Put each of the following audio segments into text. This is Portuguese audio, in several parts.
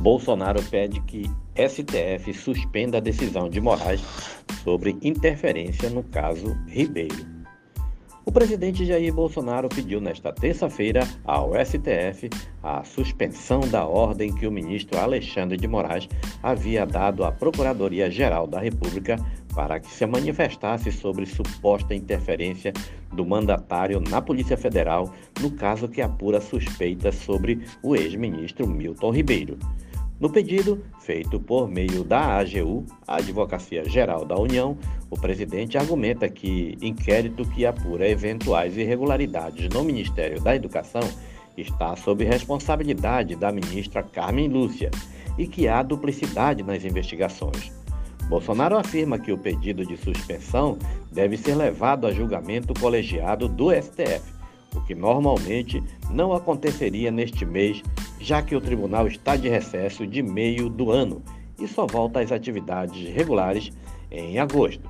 Bolsonaro pede que STF suspenda a decisão de Moraes sobre interferência no caso Ribeiro. O presidente Jair Bolsonaro pediu nesta terça-feira ao STF a suspensão da ordem que o ministro Alexandre de Moraes havia dado à Procuradoria-Geral da República para que se manifestasse sobre suposta interferência do mandatário na Polícia Federal no caso que apura suspeitas sobre o ex-ministro Milton Ribeiro. No pedido, feito por meio da AGU, a Advocacia Geral da União, o presidente argumenta que inquérito que apura eventuais irregularidades no Ministério da Educação está sob responsabilidade da ministra Carmen Lúcia e que há duplicidade nas investigações. Bolsonaro afirma que o pedido de suspensão deve ser levado a julgamento colegiado do STF, o que normalmente não aconteceria neste mês já que o tribunal está de recesso de meio do ano e só volta às atividades regulares em agosto.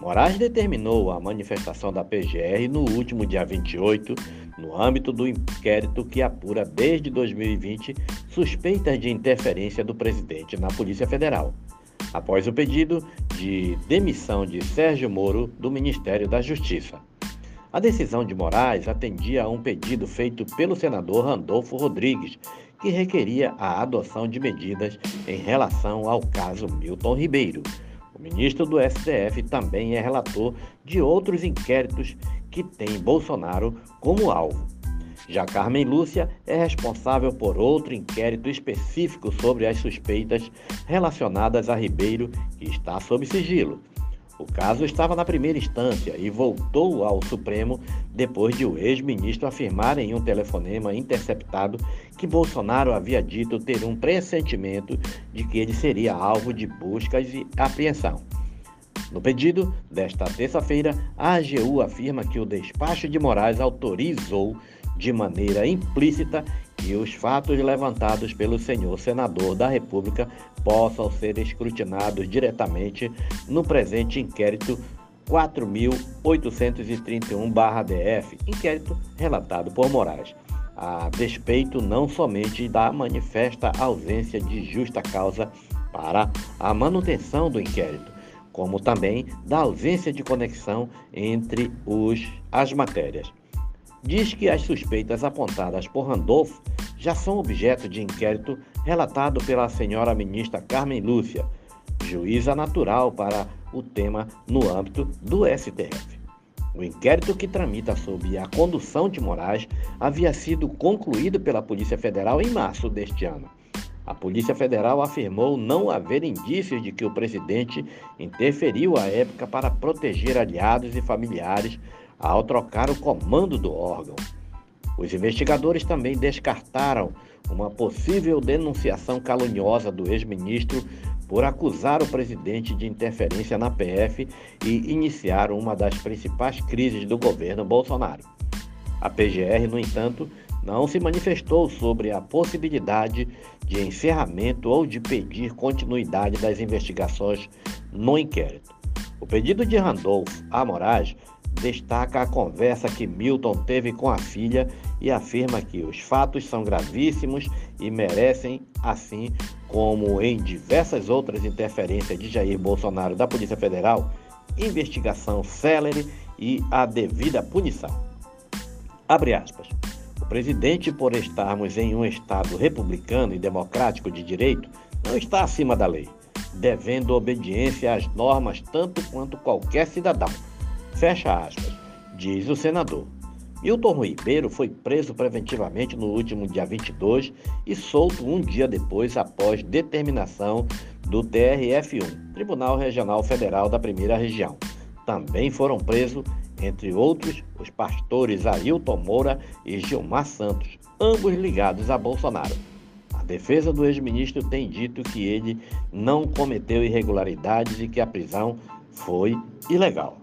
Moraes determinou a manifestação da PGR no último dia 28, no âmbito do inquérito que apura desde 2020 suspeitas de interferência do presidente na Polícia Federal, após o pedido de demissão de Sérgio Moro do Ministério da Justiça. A decisão de Moraes atendia a um pedido feito pelo senador Randolfo Rodrigues, que requeria a adoção de medidas em relação ao caso Milton Ribeiro. O ministro do STF também é relator de outros inquéritos que têm Bolsonaro como alvo. Já Carmen Lúcia é responsável por outro inquérito específico sobre as suspeitas relacionadas a Ribeiro, que está sob sigilo. O caso estava na primeira instância e voltou ao Supremo depois de o ex-ministro afirmar em um telefonema interceptado que Bolsonaro havia dito ter um pressentimento de que ele seria alvo de buscas e apreensão. No pedido desta terça-feira, a AGU afirma que o despacho de Moraes autorizou de maneira implícita que os fatos levantados pelo senhor senador da República possam ser escrutinados diretamente no presente inquérito 4.831-DF, inquérito relatado por Moraes, a despeito não somente da manifesta ausência de justa causa para a manutenção do inquérito, como também da ausência de conexão entre os, as matérias diz que as suspeitas apontadas por Randolfo já são objeto de inquérito relatado pela senhora ministra Carmen Lúcia, juíza natural para o tema no âmbito do STF. O inquérito que tramita sob a condução de Moraes havia sido concluído pela Polícia Federal em março deste ano. A Polícia Federal afirmou não haver indícios de que o presidente interferiu à época para proteger aliados e familiares ao trocar o comando do órgão. Os investigadores também descartaram uma possível denunciação caluniosa do ex-ministro por acusar o presidente de interferência na PF e iniciar uma das principais crises do governo Bolsonaro. A PGR, no entanto, não se manifestou sobre a possibilidade de encerramento ou de pedir continuidade das investigações no inquérito. O pedido de Randolph a Moraes destaca a conversa que Milton teve com a filha e afirma que os fatos são gravíssimos e merecem, assim como em diversas outras interferências de Jair Bolsonaro da Polícia Federal, investigação célere e a devida punição. Abre aspas. O presidente, por estarmos em um Estado republicano e democrático de direito, não está acima da lei, devendo obediência às normas tanto quanto qualquer cidadão Fecha aspas, diz o senador. Milton Ribeiro foi preso preventivamente no último dia 22 e solto um dia depois após determinação do TRF1, Tribunal Regional Federal da Primeira Região. Também foram presos, entre outros, os pastores Ailton Moura e Gilmar Santos, ambos ligados a Bolsonaro. A defesa do ex-ministro tem dito que ele não cometeu irregularidades e que a prisão foi ilegal.